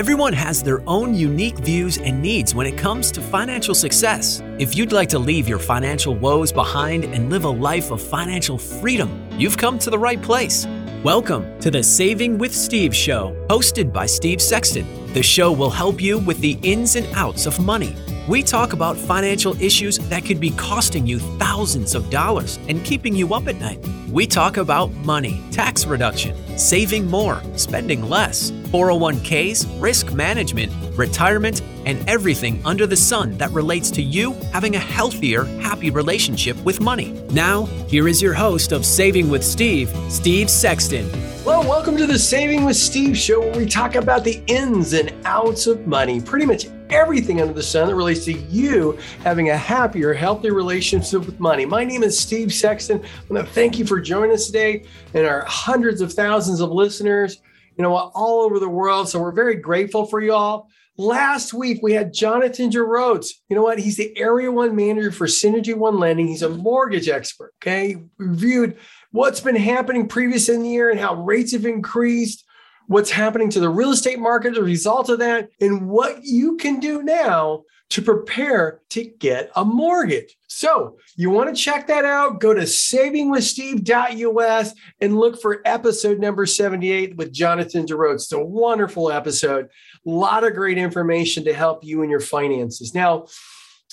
Everyone has their own unique views and needs when it comes to financial success. If you'd like to leave your financial woes behind and live a life of financial freedom, you've come to the right place. Welcome to the Saving with Steve show, hosted by Steve Sexton. The show will help you with the ins and outs of money. We talk about financial issues that could be costing you thousands of dollars and keeping you up at night. We talk about money, tax reduction, saving more, spending less, 401ks, risk management, retirement, and everything under the sun that relates to you having a healthier, happy relationship with money. Now, here is your host of Saving with Steve, Steve Sexton. Well, welcome to the Saving with Steve show where we talk about the ins and outs of money, pretty much everything under the sun that relates to you having a happier, healthier relationship with money. My name is Steve Sexton. I want to thank you for joining us today and our hundreds of thousands of listeners you know, what, all over the world. So we're very grateful for you all. Last week we had Jonathan Gerodes. You know what? He's the Area One Manager for Synergy One Lending. He's a mortgage expert. Okay, we reviewed what's been happening previous in the year and how rates have increased. What's happening to the real estate market as a result of that, and what you can do now to prepare to get a mortgage. So, you want to check that out? Go to savingwithsteve.us and look for episode number 78 with Jonathan Gerodes. It's a wonderful episode. A lot of great information to help you in your finances. Now,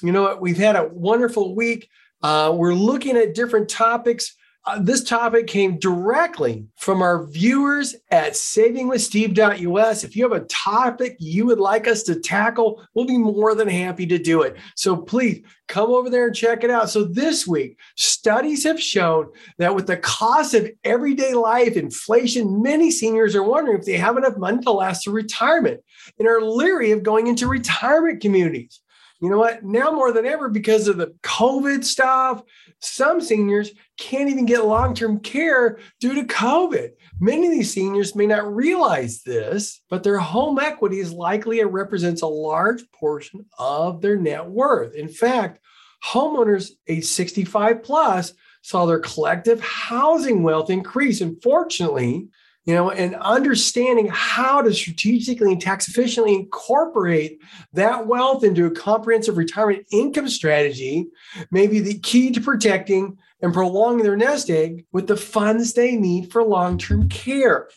you know what? We've had a wonderful week. Uh, we're looking at different topics. Uh, this topic came directly from our viewers at savingwithsteve.us. If you have a topic you would like us to tackle, we'll be more than happy to do it. So please come over there and check it out. So this week, studies have shown that with the cost of everyday life, inflation, many seniors are wondering if they have enough money to last through retirement and are leery of going into retirement communities. You know what? Now more than ever, because of the COVID stuff, some seniors can't even get long term care due to COVID. Many of these seniors may not realize this, but their home equity is likely it represents a large portion of their net worth. In fact, homeowners age 65 plus saw their collective housing wealth increase. Unfortunately, you know, and understanding how to strategically and tax efficiently incorporate that wealth into a comprehensive retirement income strategy may be the key to protecting and prolonging their nest egg with the funds they need for long term care.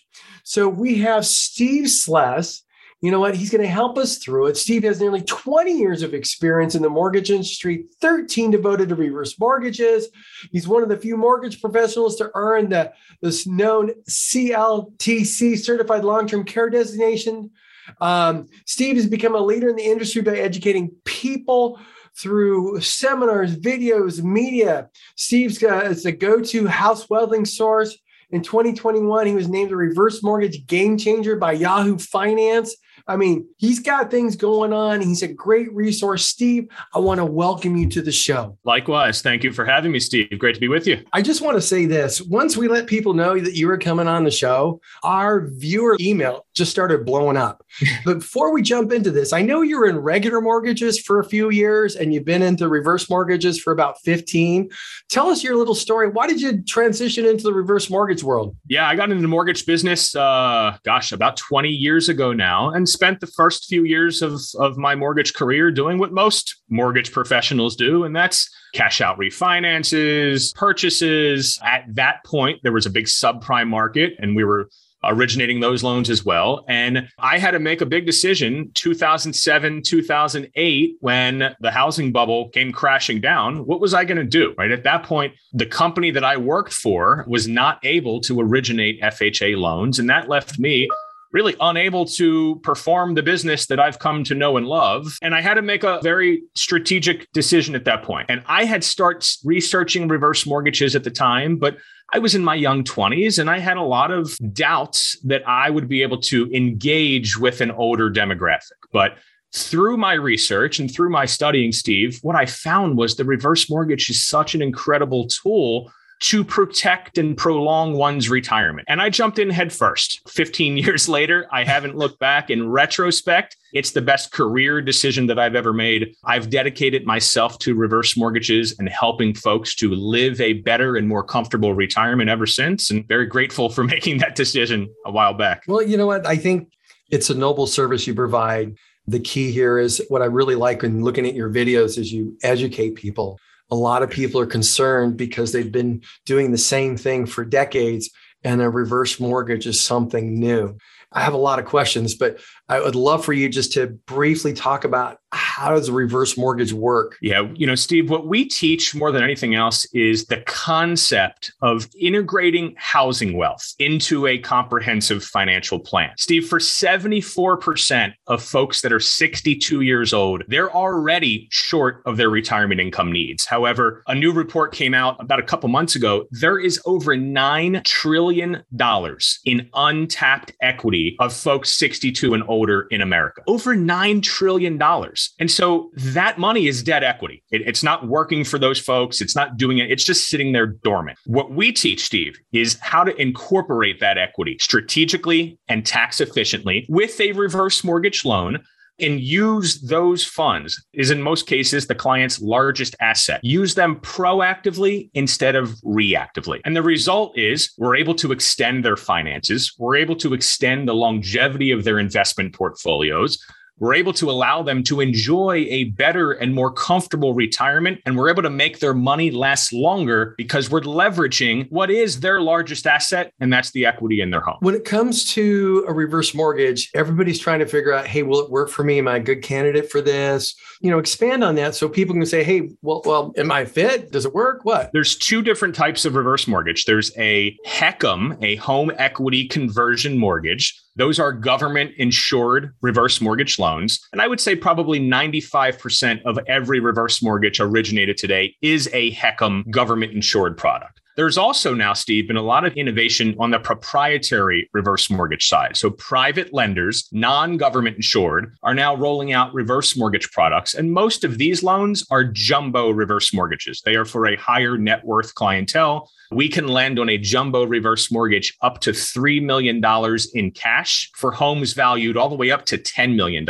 So we have Steve Sless you know what? He's going to help us through it. Steve has nearly 20 years of experience in the mortgage industry, 13 devoted to reverse mortgages. He's one of the few mortgage professionals to earn the this known CLTC certified long-term care designation. Um, Steve has become a leader in the industry by educating people through seminars, videos, media. Steve's uh, is the go-to house welding source. In 2021, he was named a reverse mortgage game changer by Yahoo Finance. I mean, he's got things going on. He's a great resource. Steve, I want to welcome you to the show. Likewise. Thank you for having me, Steve. Great to be with you. I just want to say this once we let people know that you were coming on the show, our viewer email just started blowing up. but before we jump into this, I know you're in regular mortgages for a few years and you've been into reverse mortgages for about 15. Tell us your little story. Why did you transition into the reverse mortgage world? Yeah, I got into the mortgage business, uh, gosh, about 20 years ago now, and spent the first few years of, of my mortgage career doing what most mortgage professionals do, and that's cash out refinances, purchases. At that point, there was a big subprime market, and we were originating those loans as well. And I had to make a big decision 2007, 2008, when the housing bubble came crashing down. What was I going to do? Right at that point, the company that I worked for was not able to originate FHA loans. And that left me really unable to perform the business that I've come to know and love. And I had to make a very strategic decision at that point. And I had started researching reverse mortgages at the time, but I was in my young 20s and I had a lot of doubts that I would be able to engage with an older demographic. But through my research and through my studying, Steve, what I found was the reverse mortgage is such an incredible tool to protect and prolong one's retirement. And I jumped in headfirst. 15 years later, I haven't looked back. In retrospect, it's the best career decision that I've ever made. I've dedicated myself to reverse mortgages and helping folks to live a better and more comfortable retirement ever since. And very grateful for making that decision a while back. Well, you know what? I think It's a noble service you provide. The key here is what I really like in looking at your videos is you educate people. A lot of people are concerned because they've been doing the same thing for decades and a reverse mortgage is something new. I have a lot of questions, but I would love for you just to briefly talk about how does reverse mortgage work? Yeah, you know, Steve, what we teach more than anything else is the concept of integrating housing wealth into a comprehensive financial plan. Steve, for 74% of folks that are 62 years old, they're already short of their retirement income needs. However, a new report came out about a couple months ago. There is over $9 trillion in untapped equity of folks 62 and older in America. Over $9 trillion. And so that money is debt equity. It, it's not working for those folks. It's not doing it. It's just sitting there dormant. What we teach, Steve, is how to incorporate that equity strategically and tax efficiently with a reverse mortgage loan and use those funds is in most cases the client's largest asset. Use them proactively instead of reactively. And the result is we're able to extend their finances. We're able to extend the longevity of their investment portfolios we're able to allow them to enjoy a better and more comfortable retirement. And we're able to make their money last longer because we're leveraging what is their largest asset, and that's the equity in their home. When it comes to a reverse mortgage, everybody's trying to figure out hey, will it work for me? Am I a good candidate for this? You know, expand on that so people can say, hey, well, well am I fit? Does it work? What? There's two different types of reverse mortgage. There's a HECM, a home equity conversion mortgage. Those are government insured reverse mortgage loans. And I would say probably 95% of every reverse mortgage originated today is a HECM government insured product. There's also now, Steve, been a lot of innovation on the proprietary reverse mortgage side. So private lenders, non government insured, are now rolling out reverse mortgage products. And most of these loans are jumbo reverse mortgages. They are for a higher net worth clientele we can lend on a jumbo reverse mortgage up to $3 million in cash for homes valued all the way up to $10 million.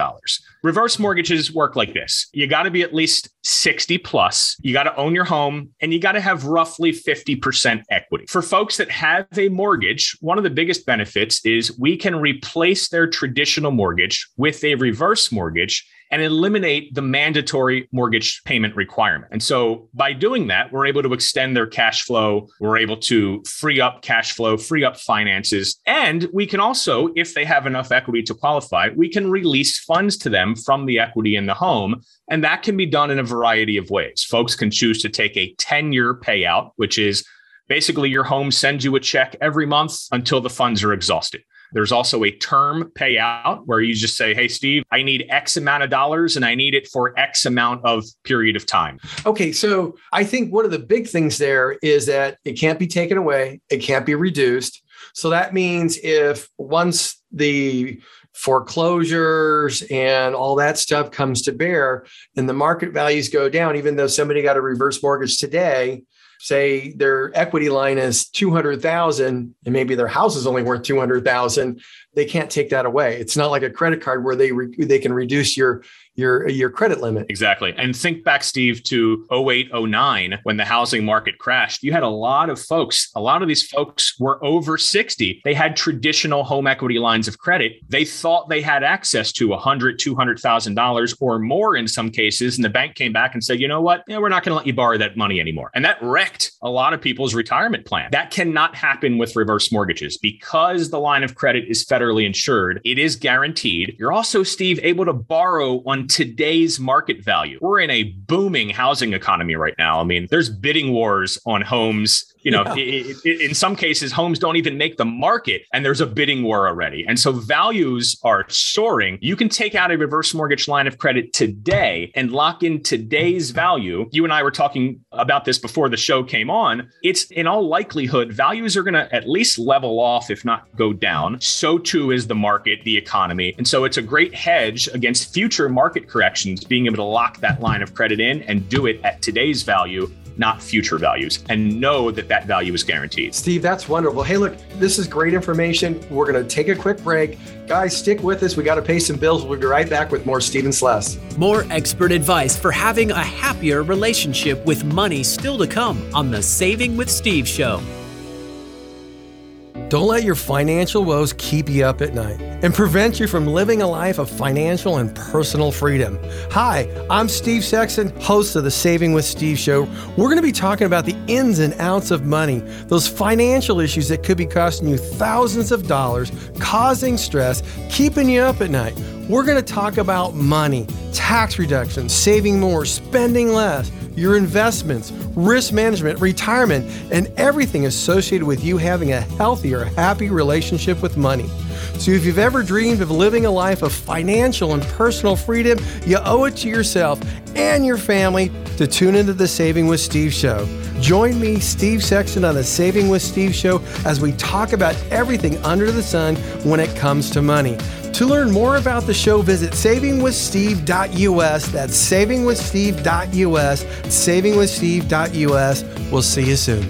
Reverse mortgages work like this you got to be at least 60 plus, you got to own your home, and you got to have roughly 50% equity. For folks that have a mortgage, one of the biggest benefits is we can replace their traditional mortgage with a reverse mortgage and eliminate the mandatory mortgage payment requirement. And so by doing that, we're able to extend their cash flow. We're able to free up cash flow, free up finances. And we can also, if they have enough equity to qualify, we can release funds to them from the equity in the home. And that can be done in a variety of ways. Folks can choose to take a tenure payout, which is basically your home sends you a check every month until the funds are exhausted. There's also a term payout where you just say, Hey, Steve, I need X amount of dollars and I need it for X amount of period of time. Okay. So I think one of the big things there is that it can't be taken away, it can't be reduced. So that means if once the foreclosures and all that stuff comes to bear and the market values go down, even though somebody got a reverse mortgage today, say their equity line is 200,000 and maybe their house is only worth 200,000 they can't take that away. It's not like a credit card where they re- they can reduce your your your credit limit. Exactly. And think back, Steve, to 08, 09, when the housing market crashed. You had a lot of folks, a lot of these folks were over 60. They had traditional home equity lines of credit. They thought they had access to $100, $200,000 or more in some cases. And the bank came back and said, you know what? Yeah, we're not going to let you borrow that money anymore. And that wrecked a lot of people's retirement plan. That cannot happen with reverse mortgages because the line of credit is federally insured. It is guaranteed. You're also, Steve, able to borrow on today's market value. We're in a booming housing economy right now. I mean, there's bidding wars on homes you know, yeah. it, it, in some cases, homes don't even make the market and there's a bidding war already. And so values are soaring. You can take out a reverse mortgage line of credit today and lock in today's value. You and I were talking about this before the show came on. It's in all likelihood, values are going to at least level off, if not go down. So too is the market, the economy. And so it's a great hedge against future market corrections, being able to lock that line of credit in and do it at today's value not future values, and know that that value is guaranteed. Steve, that's wonderful. Hey, look, this is great information. We're going to take a quick break. Guys, stick with us. We got to pay some bills. We'll be right back with more Stephen Sless. More expert advice for having a happier relationship with money still to come on the Saving with Steve show. Don't let your financial woes keep you up at night and prevent you from living a life of financial and personal freedom. Hi, I'm Steve Sexton, host of the Saving with Steve show. We're going to be talking about the ins and outs of money, those financial issues that could be costing you thousands of dollars, causing stress, keeping you up at night. We're going to talk about money, tax reductions, saving more, spending less your investments, risk management, retirement, and everything associated with you having a healthier, happy relationship with money. So, if you've ever dreamed of living a life of financial and personal freedom, you owe it to yourself and your family to tune into the Saving with Steve show. Join me, Steve Sexton, on the Saving with Steve show as we talk about everything under the sun when it comes to money. To learn more about the show, visit savingwithsteve.us. That's savingwithsteve.us. Savingwithsteve.us. We'll see you soon.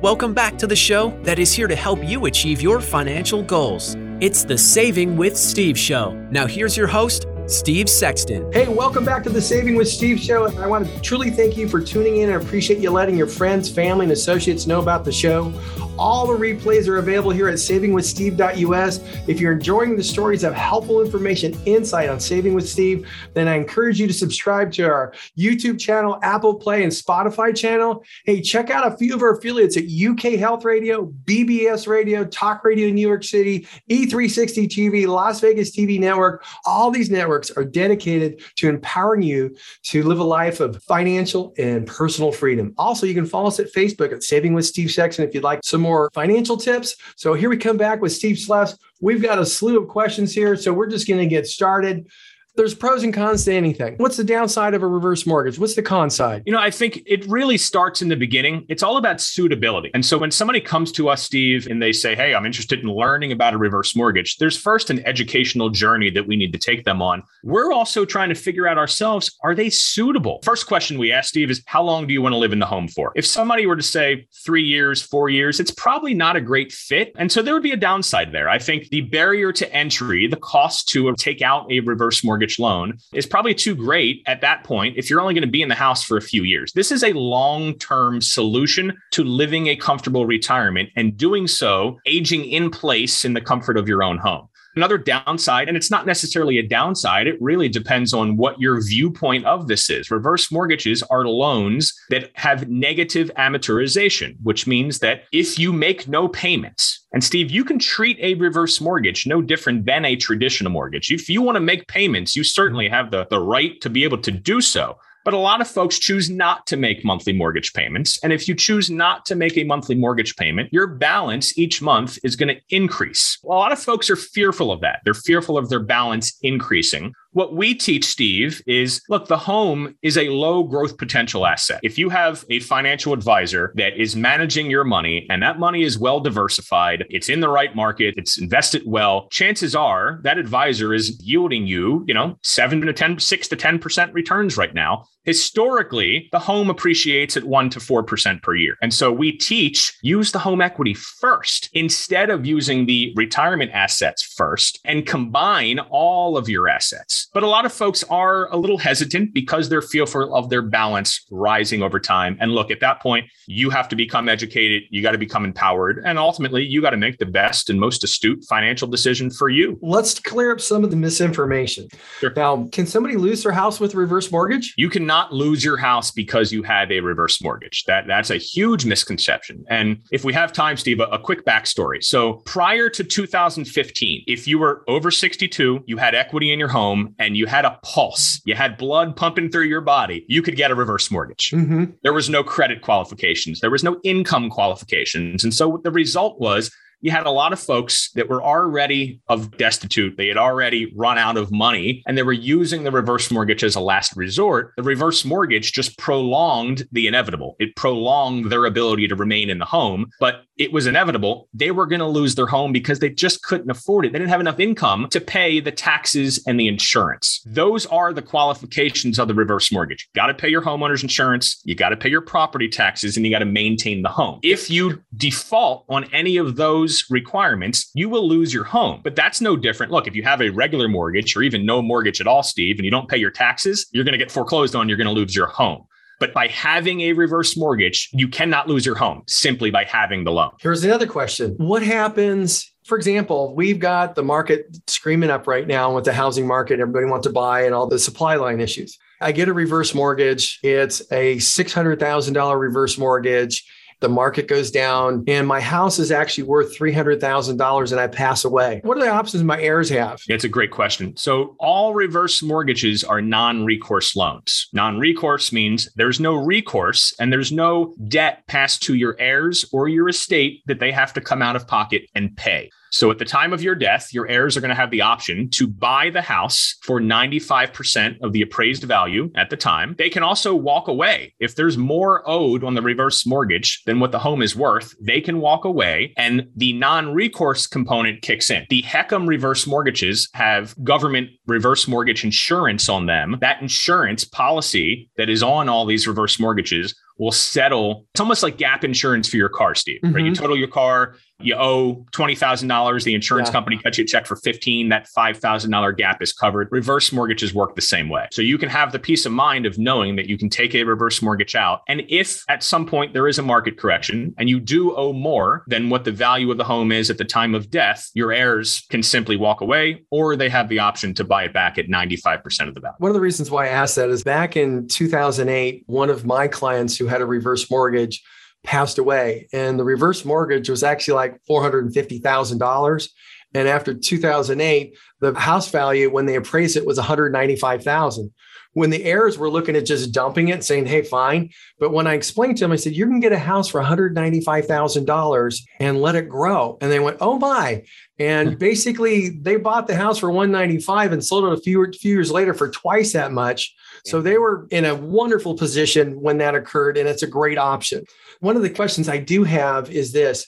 Welcome back to the show that is here to help you achieve your financial goals. It's the Saving with Steve show. Now, here's your host, Steve Sexton. Hey, welcome back to the Saving with Steve show. I want to truly thank you for tuning in. I appreciate you letting your friends, family, and associates know about the show. All the replays are available here at savingwithsteve.us. If you're enjoying the stories of helpful information, insight on Saving with Steve, then I encourage you to subscribe to our YouTube channel, Apple Play, and Spotify channel. Hey, check out a few of our affiliates at UK Health Radio, BBS Radio, Talk Radio New York City, E360 TV, Las Vegas TV Network. All these networks are dedicated to empowering you to live a life of financial and personal freedom. Also, you can follow us at Facebook at Saving with Steve Sexton if you'd like some more financial tips. So here we come back with Steve Sless. We've got a slew of questions here. So we're just going to get started there's pros and cons to anything. What's the downside of a reverse mortgage? What's the con side? You know, I think it really starts in the beginning. It's all about suitability. And so when somebody comes to us, Steve, and they say, Hey, I'm interested in learning about a reverse mortgage, there's first an educational journey that we need to take them on. We're also trying to figure out ourselves, are they suitable? First question we ask, Steve, is how long do you want to live in the home for? If somebody were to say three years, four years, it's probably not a great fit. And so there would be a downside there. I think the barrier to entry, the cost to take out a reverse mortgage mortgage loan is probably too great at that point if you're only going to be in the house for a few years. This is a long term solution to living a comfortable retirement and doing so aging in place in the comfort of your own home. Another downside, and it's not necessarily a downside, it really depends on what your viewpoint of this is. Reverse mortgages are loans that have negative amortization, which means that if you make no payments, and Steve, you can treat a reverse mortgage no different than a traditional mortgage. If you want to make payments, you certainly have the, the right to be able to do so. But a lot of folks choose not to make monthly mortgage payments. And if you choose not to make a monthly mortgage payment, your balance each month is going to increase. A lot of folks are fearful of that. They're fearful of their balance increasing. What we teach, Steve, is look, the home is a low growth potential asset. If you have a financial advisor that is managing your money and that money is well diversified, it's in the right market, it's invested well, chances are that advisor is yielding you, you know, seven to 10, six to 10% returns right now. Historically, the home appreciates at 1% to 4% per year. And so we teach use the home equity first instead of using the retirement assets first and combine all of your assets. But a lot of folks are a little hesitant because they're fearful of their balance rising over time. And look, at that point, you have to become educated, you got to become empowered, and ultimately, you got to make the best and most astute financial decision for you. Let's clear up some of the misinformation. Sure. Now, can somebody lose their house with reverse mortgage? You cannot lose your house because you had a reverse mortgage. That that's a huge misconception. And if we have time, Steve, a, a quick backstory. So prior to 2015, if you were over 62, you had equity in your home, and you had a pulse, you had blood pumping through your body, you could get a reverse mortgage. Mm-hmm. There was no credit qualifications, there was no income qualifications, and so the result was you had a lot of folks that were already of destitute. They had already run out of money and they were using the reverse mortgage as a last resort. The reverse mortgage just prolonged the inevitable. It prolonged their ability to remain in the home, but it was inevitable. They were going to lose their home because they just couldn't afford it. They didn't have enough income to pay the taxes and the insurance. Those are the qualifications of the reverse mortgage. You got to pay your homeowner's insurance, you got to pay your property taxes, and you got to maintain the home. If you default on any of those those requirements, you will lose your home. But that's no different. Look, if you have a regular mortgage or even no mortgage at all, Steve, and you don't pay your taxes, you're going to get foreclosed on, you're going to lose your home. But by having a reverse mortgage, you cannot lose your home simply by having the loan. Here's another question What happens? For example, we've got the market screaming up right now with the housing market. Everybody wants to buy and all the supply line issues. I get a reverse mortgage. It's a $600,000 reverse mortgage the market goes down, and my house is actually worth $300,000 and I pass away. What are the options my heirs have? That's a great question. So, all reverse mortgages are non recourse loans. Non recourse means there's no recourse and there's no debt passed to your heirs or your estate that they have to come out of pocket and pay. So at the time of your death, your heirs are going to have the option to buy the house for 95% of the appraised value at the time. They can also walk away. If there's more owed on the reverse mortgage than what the home is worth, they can walk away and the non recourse component kicks in. The HECM reverse mortgages have government reverse mortgage insurance on them. That insurance policy that is on all these reverse mortgages will settle. It's almost like gap insurance for your car, Steve. Mm-hmm. Right? You mm-hmm. total your car, you owe $20,000. The insurance yeah. company cuts you a check for 15. That $5,000 gap is covered. Reverse mortgages work the same way. So you can have the peace of mind of knowing that you can take a reverse mortgage out. And if at some point there is a market correction and you do owe more than what the value of the home is at the time of death, your heirs can simply walk away or they have the option to buy it back at 95% of the value. One of the reasons why I asked that is back in 2008, one of my clients who had a reverse mortgage passed away. And the reverse mortgage was actually like $450,000. And after 2008, the house value, when they appraised it, was 195,000. When the heirs were looking at just dumping it, saying, "Hey, fine," but when I explained to them, I said, "You can get a house for 195,000 dollars and let it grow," and they went, "Oh my!" And hmm. basically, they bought the house for 195 and sold it a few, few years later for twice that much. So they were in a wonderful position when that occurred, and it's a great option. One of the questions I do have is this.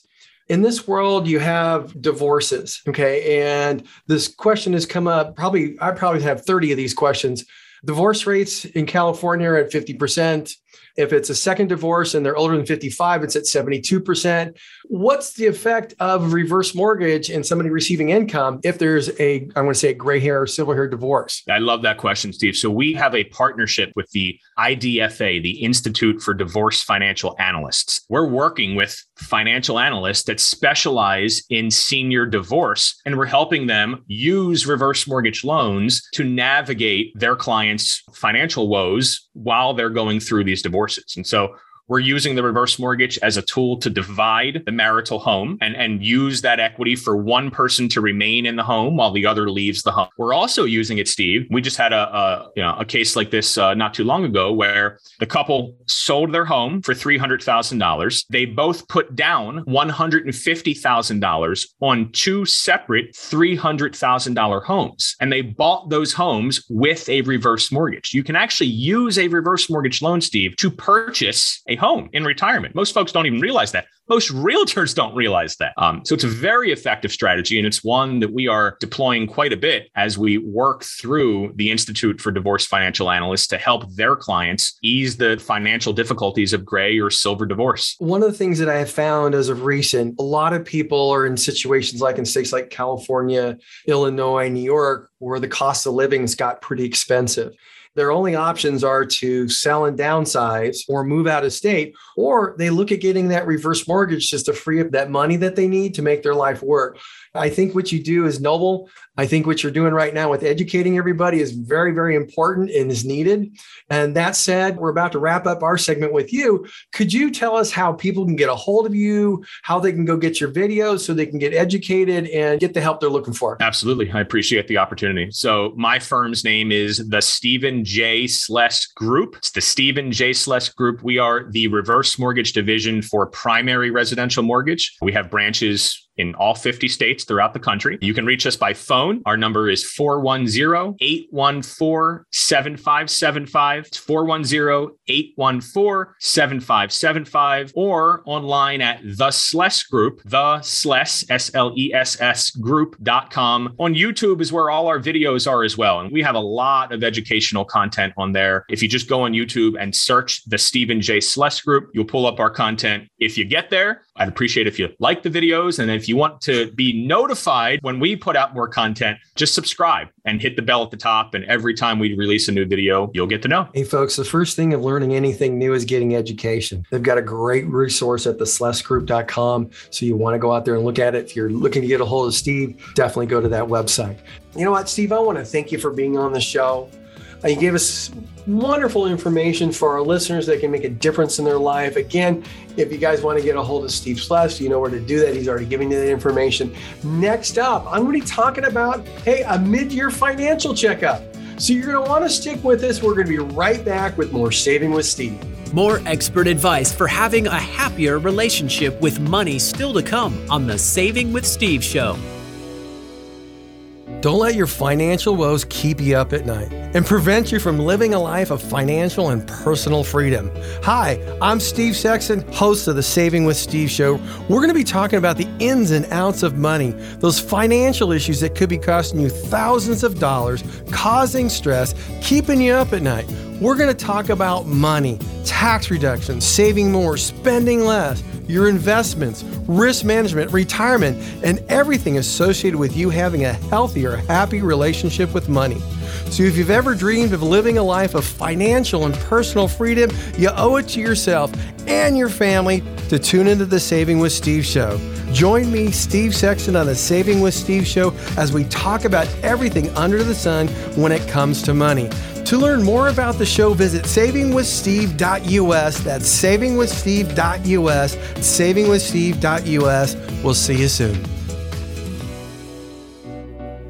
In this world you have divorces okay? And this question has come up probably i probably have 30 of these questions. Divorce rates in california are at 50% if it's a second divorce and they're older than 55, it's at 72%. What's the effect of reverse mortgage and somebody receiving income if there's a, I'm going to say a gray hair or silver hair divorce? I love that question, Steve. So we have a partnership with the IDFA, the Institute for Divorce Financial Analysts. We're working with financial analysts that specialize in senior divorce, and we're helping them use reverse mortgage loans to navigate their clients' financial woes while they're going through these divorces. And so we're using the reverse mortgage as a tool to divide the marital home and, and use that equity for one person to remain in the home while the other leaves the home. We're also using it, Steve. We just had a, a you know a case like this uh, not too long ago where the couple sold their home for three hundred thousand dollars. They both put down one hundred and fifty thousand dollars on two separate three hundred thousand dollar homes, and they bought those homes with a reverse mortgage. You can actually use a reverse mortgage loan, Steve, to purchase a home in retirement. Most folks don't even realize that. Most realtors don't realize that. Um, so it's a very effective strategy, and it's one that we are deploying quite a bit as we work through the Institute for Divorce Financial Analysts to help their clients ease the financial difficulties of gray or silver divorce. One of the things that I have found as of recent, a lot of people are in situations like in states like California, Illinois, New York, where the cost of living's got pretty expensive their only options are to sell and downsize or move out of state, or they look at getting that reverse mortgage just to free up that money that they need to make their life work. I think what you do is noble. I think what you're doing right now with educating everybody is very, very important and is needed. And that said, we're about to wrap up our segment with you. Could you tell us how people can get a hold of you, how they can go get your videos so they can get educated and get the help they're looking for? Absolutely. I appreciate the opportunity. So, my firm's name is the Stephen J. Sless Group. It's the Stephen J. Sless Group. We are the reverse mortgage division for primary residential mortgage. We have branches in all 50 states throughout the country. You can reach us by phone. Our number is 410 814 7575. 410 814 7575 or online at the Sless Group, the Sless, S L E S S group.com. On YouTube is where all our videos are as well. And we have a lot of educational content on there. If you just go on YouTube and search the Stephen J. Sless Group, you'll pull up our content. If you get there, I'd appreciate if you like the videos. And if if you want to be notified when we put out more content, just subscribe and hit the bell at the top. And every time we release a new video, you'll get to know. Hey, folks, the first thing of learning anything new is getting education. They've got a great resource at the slessgroup.com. So you want to go out there and look at it. If you're looking to get a hold of Steve, definitely go to that website. You know what, Steve? I want to thank you for being on the show. Uh, you gave us wonderful information for our listeners that can make a difference in their life. Again, if you guys want to get a hold of Steve Sless, you know where to do that. He's already giving you that information. Next up, I'm going to be talking about, hey, a mid year financial checkup. So you're going to want to stick with us. We're going to be right back with more Saving with Steve. More expert advice for having a happier relationship with money still to come on the Saving with Steve show. Don't let your financial woes keep you up at night and prevent you from living a life of financial and personal freedom. Hi, I'm Steve Sexton, host of the Saving with Steve show. We're going to be talking about the ins and outs of money, those financial issues that could be costing you thousands of dollars, causing stress, keeping you up at night. We're going to talk about money, tax reduction, saving more, spending less your investments, risk management, retirement, and everything associated with you having a healthier, happy relationship with money. So, if you've ever dreamed of living a life of financial and personal freedom, you owe it to yourself and your family to tune into the Saving with Steve show. Join me, Steve Sexton, on the Saving with Steve show as we talk about everything under the sun when it comes to money. To learn more about the show, visit savingwithsteve.us. That's savingwithsteve.us. Savingwithsteve.us. We'll see you soon.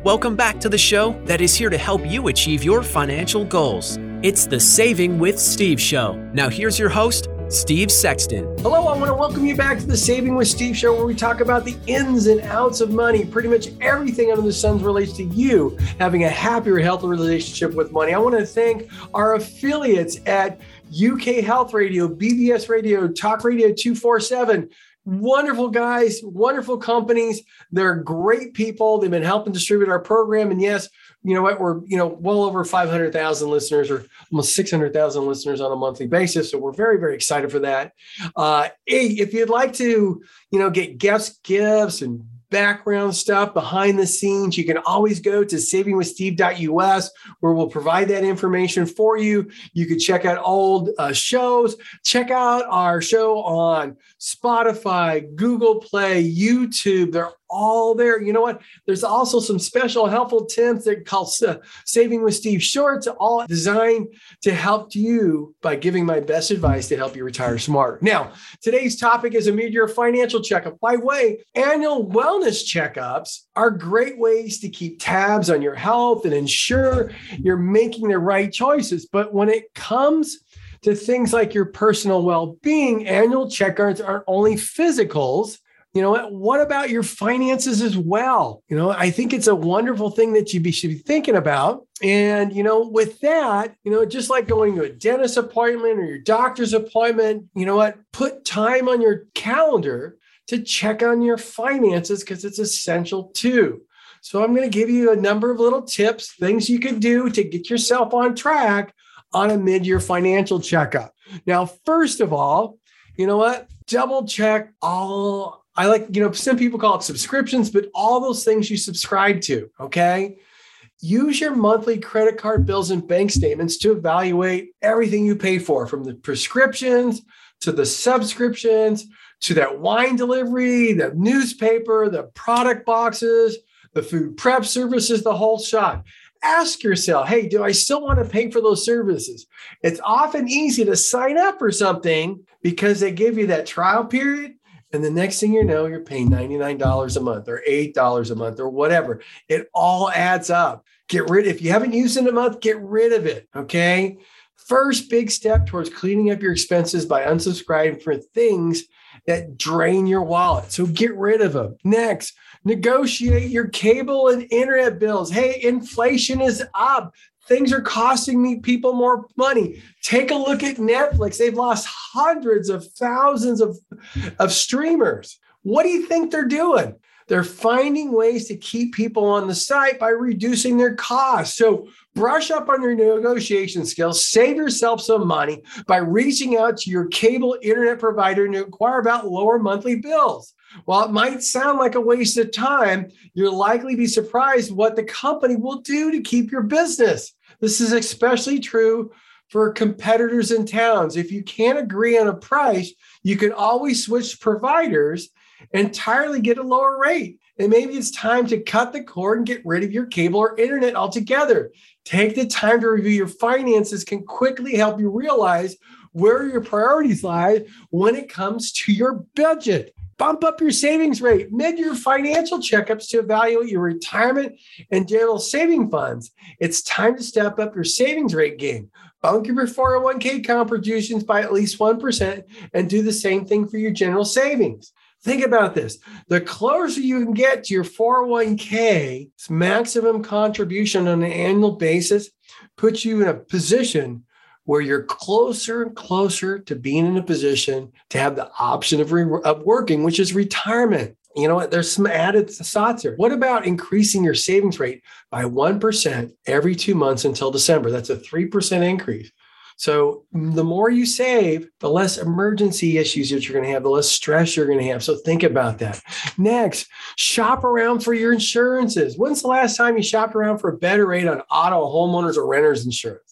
Welcome back to the show that is here to help you achieve your financial goals. It's the Saving with Steve show. Now, here's your host, Steve Sexton. Hello, I want to welcome you back to the Saving with Steve show where we talk about the ins and outs of money. Pretty much everything under the sun relates to you having a happier, healthier relationship with money. I want to thank our affiliates at UK Health Radio, BBS Radio, Talk Radio 247 wonderful guys, wonderful companies. They're great people. They've been helping distribute our program. And yes, you know what? We're, you know, well over 500,000 listeners or almost 600,000 listeners on a monthly basis. So we're very, very excited for that. Uh, if you'd like to, you know, get guest gifts and background stuff behind the scenes, you can always go to savingwithsteve.us where we'll provide that information for you. You can check out old uh, shows, check out our show on Spotify, Google Play, YouTube. They're all there. You know what? There's also some special helpful tips that call uh, Saving with Steve Shorts, all designed to help you by giving my best advice to help you retire smarter. Now, today's topic is a mid-year financial checkup. By way, annual wellness checkups are great ways to keep tabs on your health and ensure you're making the right choices. But when it comes to things like your personal well-being, annual checkups aren't only physicals you know what? What about your finances as well? You know i think it's a wonderful thing that you be, should be thinking about. And you know with that you know just like going to a dentist appointment or your doctor's appointment you know what? Put time on your calendar to check on your finances because it's essential too. So i'm going to give you a number of little tips things you could do to get yourself on track on a mid-year financial checkup. Now first of all you know what? Double check all I like, you know, some people call it subscriptions, but all those things you subscribe to, okay? Use your monthly credit card bills and bank statements to evaluate everything you pay for, from the prescriptions to the subscriptions to that wine delivery, the newspaper, the product boxes, the food prep services, the whole shot. Ask yourself, hey, do I still want to pay for those services? It's often easy to sign up for something because they give you that trial period and the next thing you know, you're paying $99 a month or $8 a month or whatever. It all adds up. Get rid, if you haven't used it in a month, get rid of it. Okay. First big step towards cleaning up your expenses by unsubscribing for things that drain your wallet. So get rid of them. Next, negotiate your cable and internet bills. Hey, inflation is up. Things are costing me people more money. Take a look at Netflix. They've lost hundreds of thousands of, of streamers. What do you think they're doing? They're finding ways to keep people on the site by reducing their costs. So brush up on your negotiation skills, save yourself some money by reaching out to your cable internet provider to inquire about lower monthly bills. While it might sound like a waste of time, you'll likely be surprised what the company will do to keep your business. This is especially true for competitors in towns. If you can't agree on a price, you can always switch providers entirely get a lower rate. And maybe it's time to cut the cord and get rid of your cable or internet altogether. Take the time to review your finances can quickly help you realize where your priorities lie when it comes to your budget. Bump up your savings rate mid your financial checkups to evaluate your retirement and general saving funds. It's time to step up your savings rate game. Bunk your 401k contributions by at least 1% and do the same thing for your general savings. Think about this. The closer you can get to your 401k maximum contribution on an annual basis puts you in a position where you're closer and closer to being in a position to have the option of, re- of working, which is retirement. You know what? There's some added thoughts here. What about increasing your savings rate by 1% every two months until December? That's a 3% increase. So the more you save, the less emergency issues that you're going to have, the less stress you're going to have. So think about that. Next, shop around for your insurances. When's the last time you shopped around for a better rate on auto, homeowners, or renters insurance?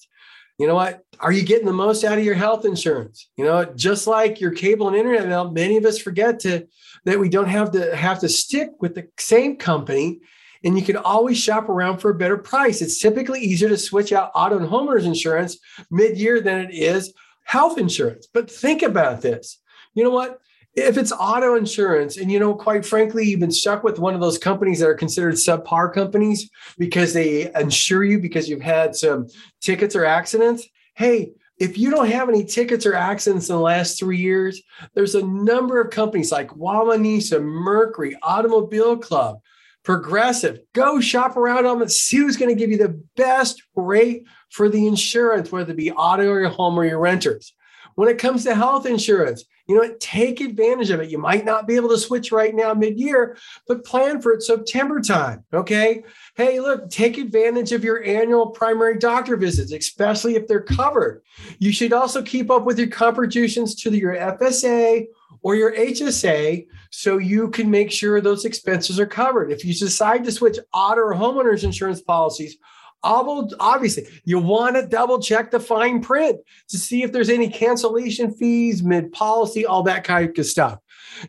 You know what? Are you getting the most out of your health insurance? You know, just like your cable and internet now, many of us forget to that we don't have to have to stick with the same company and you can always shop around for a better price. It's typically easier to switch out auto and homeowners insurance mid year than it is health insurance. But think about this. You know what? If it's auto insurance, and you know, quite frankly, you've been stuck with one of those companies that are considered subpar companies because they insure you because you've had some tickets or accidents. Hey, if you don't have any tickets or accidents in the last three years, there's a number of companies like Wawanesa, Mercury, Automobile Club, Progressive. Go shop around them and see who's going to give you the best rate for the insurance, whether it be auto or your home or your renters. When it comes to health insurance, you know, take advantage of it. You might not be able to switch right now mid year, but plan for it September time. Okay. Hey, look, take advantage of your annual primary doctor visits, especially if they're covered. You should also keep up with your contributions to your FSA or your HSA so you can make sure those expenses are covered. If you decide to switch auto or homeowners insurance policies, obviously you want to double check the fine print to see if there's any cancellation fees mid policy all that kind of stuff.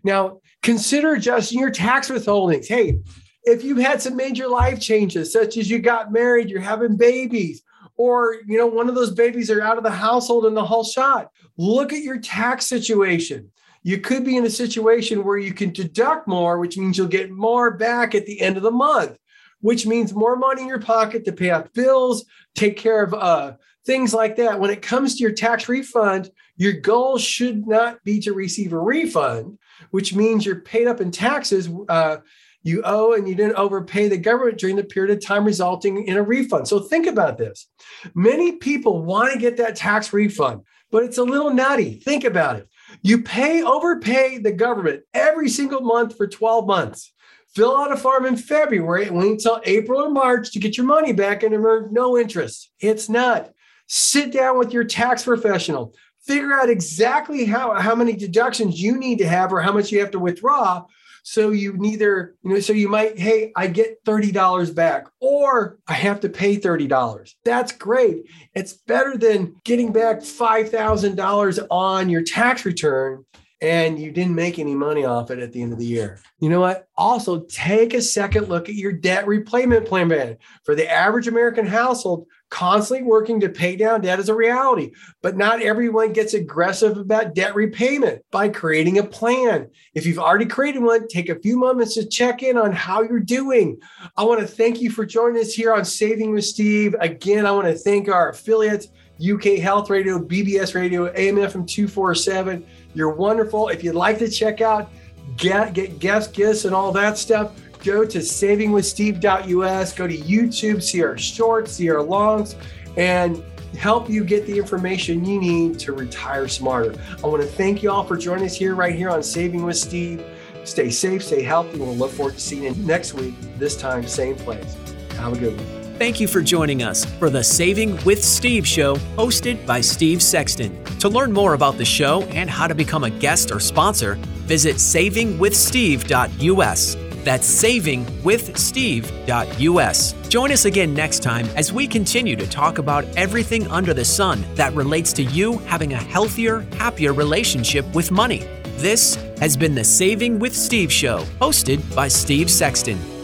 Now consider adjusting your tax withholdings. Hey if you've had some major life changes such as you got married you're having babies or you know one of those babies are out of the household in the whole shot look at your tax situation. You could be in a situation where you can deduct more which means you'll get more back at the end of the month which means more money in your pocket to pay off bills, take care of uh, things like that. When it comes to your tax refund, your goal should not be to receive a refund, which means you're paid up in taxes uh, you owe and you didn't overpay the government during the period of time resulting in a refund. So think about this. Many people want to get that tax refund, but it's a little nutty. Think about it. You pay overpay the government every single month for 12 months fill out a form in February and wait until April or March to get your money back and earn no interest. It's not. Sit down with your tax professional. Figure out exactly how, how many deductions you need to have or how much you have to withdraw. So you neither, you know, so you might, hey, I get $30 back or I have to pay $30. That's great. It's better than getting back $5,000 on your tax return and you didn't make any money off it at the end of the year. You know what? Also, take a second look at your debt repayment plan. For the average American household, constantly working to pay down debt is a reality, but not everyone gets aggressive about debt repayment by creating a plan. If you've already created one, take a few moments to check in on how you're doing. I want to thank you for joining us here on Saving with Steve. Again, I want to thank our affiliates. UK Health Radio, BBS Radio, AMFM 247. You're wonderful. If you'd like to check out get, get guest gifts and all that stuff, go to savingwithsteve.us, go to YouTube, see our shorts, see our longs, and help you get the information you need to retire smarter. I want to thank you all for joining us here, right here on Saving with Steve. Stay safe, stay healthy. We'll look forward to seeing you next week, this time, same place. Have a good one. Thank you for joining us for the Saving with Steve show, hosted by Steve Sexton. To learn more about the show and how to become a guest or sponsor, visit savingwithsteve.us. That's savingwithsteve.us. Join us again next time as we continue to talk about everything under the sun that relates to you having a healthier, happier relationship with money. This has been the Saving with Steve Show, hosted by Steve Sexton.